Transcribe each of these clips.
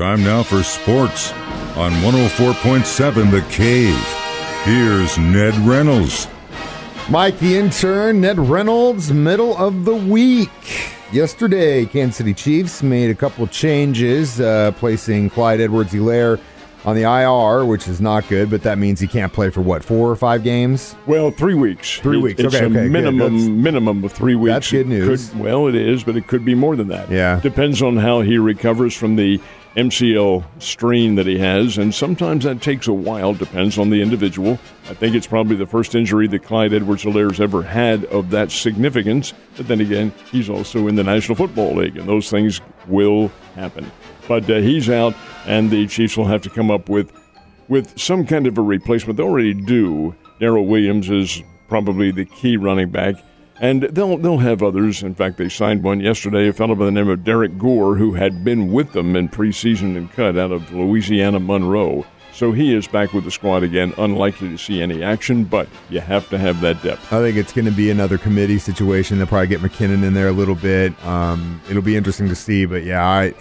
Time now for sports on 104.7 The Cave. Here's Ned Reynolds. Mike, the intern, Ned Reynolds, middle of the week. Yesterday, Kansas City Chiefs made a couple changes, uh, placing Clyde Edwards Helaire on the IR, which is not good, but that means he can't play for what, four or five games? Well, three weeks. Three It- weeks. It's Okay, a okay, minimum minimum of three weeks. That's good It news. Could, well, it is, but it could be more than that. Yeah. Depends on how he recovers from the MCL strain that he has, and sometimes that takes a while. Depends on the individual. I think it's probably the first injury that Clyde Edwards-Helaire's ever had of that significance. But then again, he's also in the National Football League, and those things will happen. But uh, he's out, and the Chiefs will have to come up with with some kind of a replacement. They already do. Darrel Williams is probably the key running back, and they'll they'll have others. In fact, they signed one yesterday, a fellow by the name of Derrick Gore, who had been with them in preseason and cut out of Louisiana Monroe. So he is back with the squad again. Unlikely to see any action, but you have to have that depth. I think it's going to be another committee situation. They'll probably get McKinnon in there a little bit. Um, it'll be interesting to see, but yeah, I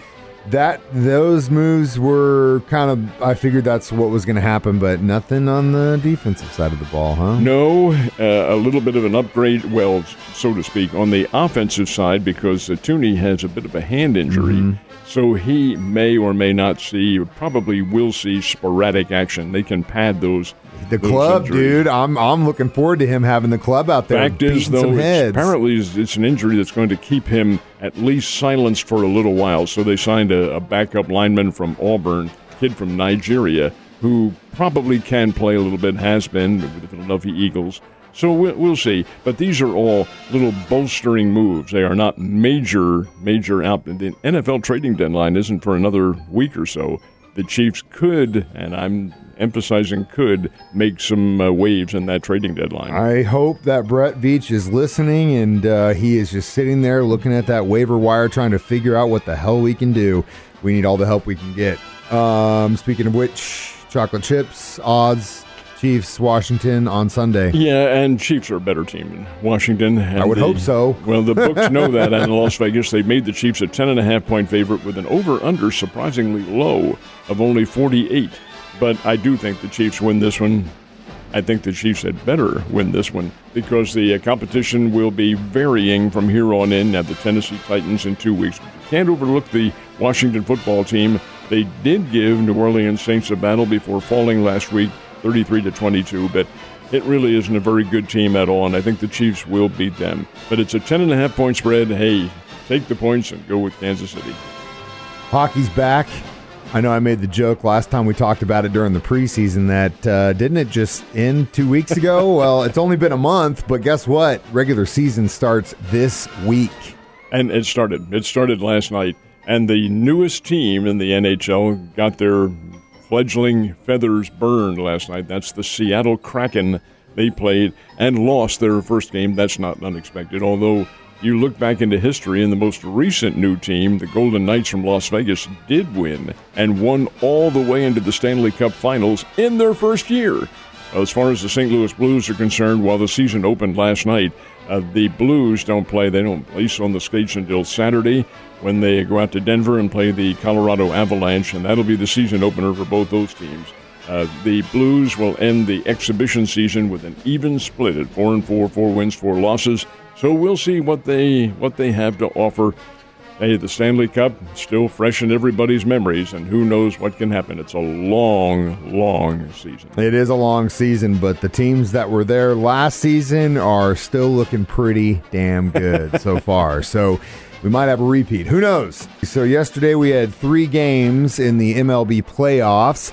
that those moves were kind of. I figured that's what was going to happen, but nothing on the defensive side of the ball, huh? No, uh, a little bit of an upgrade, well, so to speak, on the offensive side because uh, Thuney has a bit of a hand injury. Mm-hmm. So he may or may not see, probably will see sporadic action. They can pad those. The those club, injuries. dude. I'm I'm looking forward to him having the club out there. Fact is, though, apparently it's, it's an injury that's going to keep him at least silenced for a little while. So they signed a, a backup lineman from Auburn, kid from Nigeria, who probably can play a little bit, has been with the Philadelphia Eagles. So we'll see. But these are all little bolstering moves. They are not major, major out. The NFL trading deadline isn't for another week or so. The Chiefs could, and I'm emphasizing could, make some uh, waves in that trading deadline. I hope that Brett Veach is listening and uh, he is just sitting there looking at that waiver wire trying to figure out what the hell we can do. We need all the help we can get. Um, speaking of which, chocolate chips, odds, Chiefs, Washington on Sunday. Yeah, and Chiefs are a better team than Washington. and I would the- hope so. Well, the books know that out in Las Vegas. They made the Chiefs a 10.5 point favorite with an over under surprisingly low of only 48. But I do think the Chiefs win this one. I think the Chiefs had better win this one because the uh, competition will be varying from here on in at the Tennessee Titans in two weeks. Can't overlook the Washington football team. They did give New Orleans Saints a battle before falling last week, 33 to 22, but it really isn't a very good team at all, and I think the Chiefs will beat them. But it's a 10.5 point spread. Hey, take the points and go with Kansas City. Hockey's back. I know I made the joke last time we talked about it during the preseason that uh, didn't it just end two weeks ago? well, it's only been a month, but guess what? Regular season starts this week. And it started. It started last night. And the newest team in the NHL got their fledgling feathers burned last night. That's the Seattle Kraken. They played and lost their first game. That's not unexpected. Although you look back into history, and the most recent new team, the Golden Knights from Las Vegas, did win and won all the way into the Stanley Cup finals in their first year. As far as the St. Louis Blues are concerned, while the season opened last night, uh, the Blues don't play. They don't place on the skates until Saturday when they go out to Denver and play the Colorado Avalanche, and that'll be the season opener for both those teams. Uh, the Blues will end the exhibition season with an even split at four and four, four wins, four losses. So we'll see what they what they have to offer. Hey, the Stanley Cup still fresh in everybody's memories, and who knows what can happen. It's a long, long season. It is a long season, but the teams that were there last season are still looking pretty damn good so far. So we might have a repeat. Who knows? So yesterday we had three games in the MLB playoffs.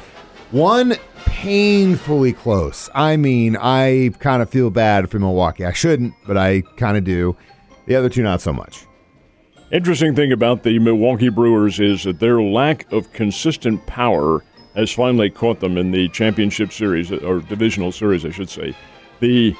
One painfully close. I mean, I kind of feel bad for Milwaukee. I shouldn't, but I kind of do. The other two, not so much. Interesting thing about the Milwaukee Brewers is that their lack of consistent power has finally caught them in the championship series or divisional series, I should say. The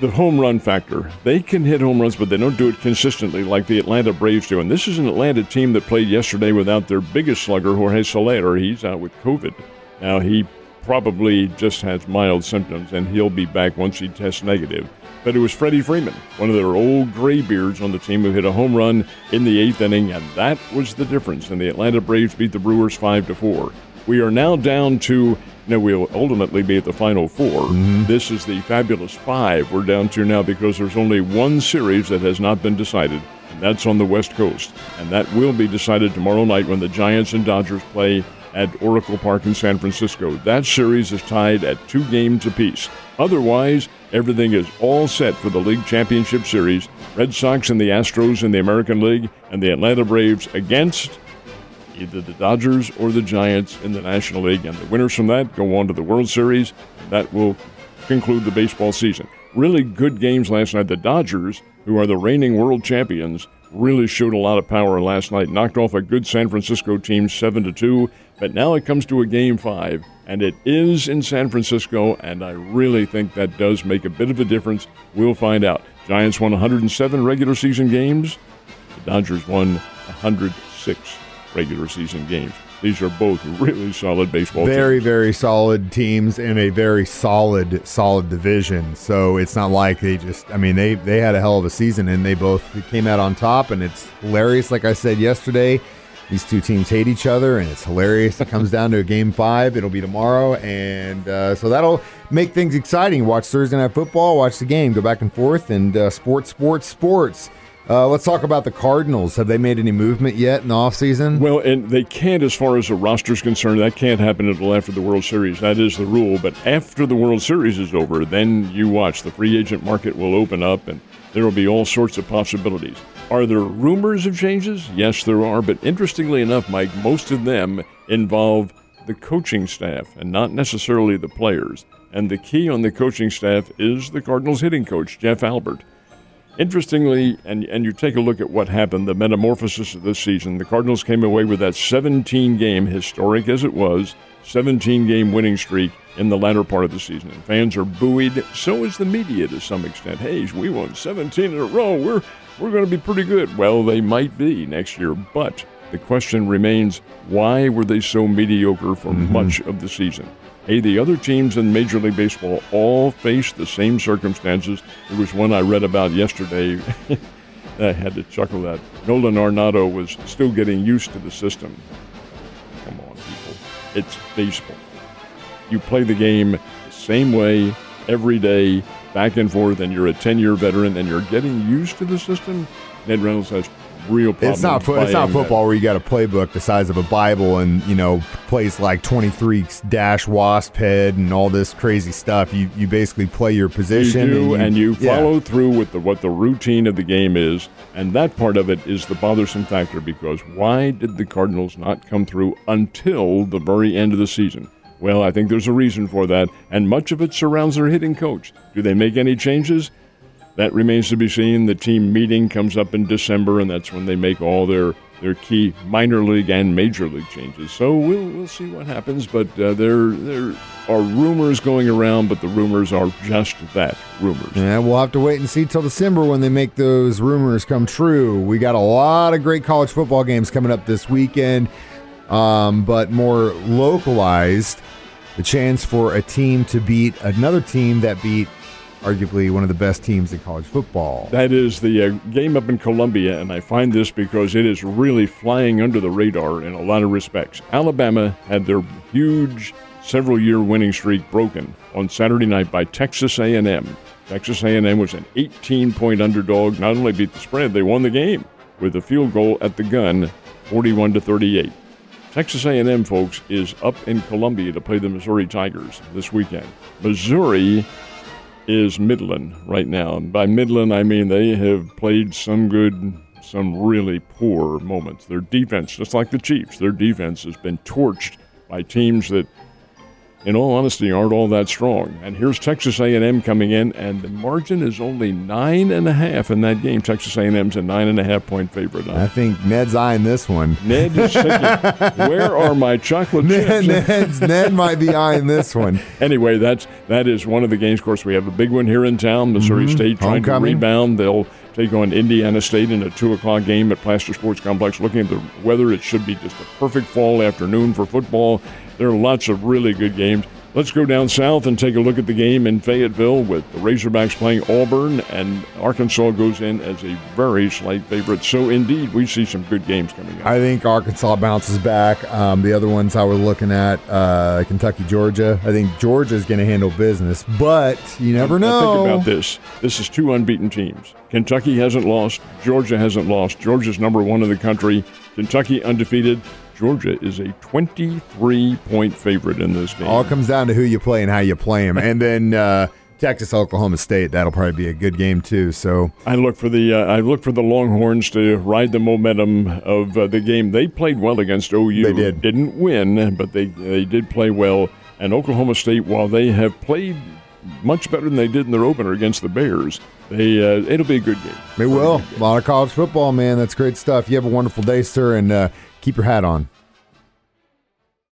the home run factor. They can hit home runs, but they don't do it consistently like the Atlanta Braves do. And this is an Atlanta team that played yesterday without their biggest slugger, Jorge Soler. He's out with COVID. Now he probably just has mild symptoms, and he'll be back once he tests negative. But it was Freddie Freeman, one of their old graybeards on the team, who hit a home run in the eighth inning, and that was the difference. And the Atlanta Braves beat the Brewers five to four. We are now down to. No, we'll ultimately be at the final 4 Mm-hmm. This is the fabulous five we're down to now because there's only one series that has not been decided, and that's on the West Coast. And that will be decided tomorrow night when the Giants and Dodgers play at Oracle Park in San Francisco. That series is tied at two games apiece. Otherwise, everything is all set for the League Championship Series. Red Sox and the Astros in the American League, and the Atlanta Braves against either the Dodgers or the Giants in the National League. And the winners from that go on to the World Series. That will conclude the baseball season. Really good games last night. The Dodgers, who are the reigning world champions, really showed a lot of power last night. Knocked off a good San Francisco team 7 to 2. But now it comes to a game 5 and it is in San Francisco and I really think that does make a bit of a difference. We'll find out. Giants won 107 regular season games. The Dodgers won 106 regular season games. These are both really solid baseball Very, teams. very solid teams in a very solid, solid division. So it's not like they just. I mean, they they had a hell of a season and they both came out on top. And it's hilarious. Like I said yesterday, these two teams hate each other, and it's hilarious. It comes down to a game five. It'll be tomorrow, and uh, so that'll make things exciting. Watch Thursday night football. Watch the game. Go back and forth, and uh, sports, sports, sports. Uh, let's talk about the Cardinals. Have they made any movement yet in the offseason? Well, and they can't, as far as the roster's concerned, that can't happen until after the World Series. That is the rule. But after the World Series is over, then you watch. The free agent market will open up, and there will be all sorts of possibilities. Are there rumors of changes? Yes, there are. But interestingly enough, Mike, most of them involve the coaching staff and not necessarily the players. And the key on the coaching staff is the Cardinals hitting coach, Jeff Albert. Interestingly, and, and you take a look at what happened, the metamorphosis of this season, the Cardinals came away with that 17 game, historic as it was, 17 game winning streak in the latter part of the season. And fans are buoyed. So is the media to some extent. Hey, we won 17 in a row. We're, we're going to be pretty good. Well, they might be next year, but the question remains why were they so mediocre for mm-hmm. much of the season? Hey, the other teams in Major League Baseball all face the same circumstances. There was one I read about yesterday. I had to chuckle at. Nolan Arenado was still getting used to the system. Come on, people. It's baseball. You play the game the same way every day, back and forth, and you're a 10 year veteran and you're getting used to the system. Ned Reynolds has real problems. It's not it's not playing that. football where you got a playbook the size of a Bible and you know plays like twenty three dash wasp head and all this crazy stuff. You you basically play your You position do, and you, yeah. follow through with the, what the routine of the game is, and that part of it is the bothersome factor because why did the Cardinals not come through until the very end of the season? Well, I think there's a reason for that, and much of it surrounds their hitting coach. Do they make any changes? That remains to be seen. The team meeting comes up in December, and that's when they make all their, their key minor league and major league changes. So we'll we'll see what happens. But uh, there there are rumors going around, but the rumors are just that rumors. Yeah, we'll have to wait and see till December when they make those rumors come true. We got a lot of great college football games coming up this weekend, um, but more localized. The chance for a team to beat another team that beat arguably one of the best teams in college football. That is the uh, game up in Columbia, and I find this because it is really flying under the radar in a lot of respects. Alabama had their huge several-year winning streak broken on Saturday night by Texas A&M. Texas A&M was an 18-point underdog. Not only beat the spread, they won the game with a field goal at the gun, 41 to 38. Texas A&M, folks, is up in Columbia to play the Missouri Tigers this weekend. Missouri is Midland right now. And by Midland, I mean they have played some good, some really poor moments. Their defense, just like the Chiefs, their defense has been torched by teams that, in all honesty, aren't all that strong. And here's Texas A&M coming in, and the margin is only nine and a half in that game. Texas A&M's a nine and a half point favorite. I think Ned's eyeing this one. Ned is thinking, where are my chocolate Ned, chips? Ned's, Ned might be eyeing this one. anyway, that's that is one of the games. Of course, we have a big one here in town. Missouri mm-hmm. State trying Homecoming. to rebound. They'll take on Indiana State in a two o'clock game at Plaster Sports Complex. Looking at the weather, it should be just a perfect fall afternoon for football. There are lots of really good games. Let's go down south and take a look at the game in Fayetteville with the Razorbacks playing Auburn, and Arkansas goes in as a very slight favorite. So, indeed, we see some good games coming up. I think Arkansas bounces back. Um, the other ones I was looking at, uh, Kentucky, Georgia. I think Georgia is going to handle business, but you never know. Now think about this. This is two unbeaten teams. Kentucky hasn't lost. Georgia hasn't lost. Georgia's number one in the country. Kentucky undefeated. Georgia is a 23 point favorite in this game. All comes down to who you play and how you play them. and then uh, Texas, Oklahoma State, that'll probably be a good game too. So I look for the uh, I look for the Longhorns to ride the momentum of uh, the game. They played well against OU. They did. Didn't win, but they they did play well. And Oklahoma State, while they have played much better than they did in their opener against the Bears, they uh, it'll be a good game. It will. A lot of college football, man. That's great stuff. You have a wonderful day, sir, and uh, keep your hat on.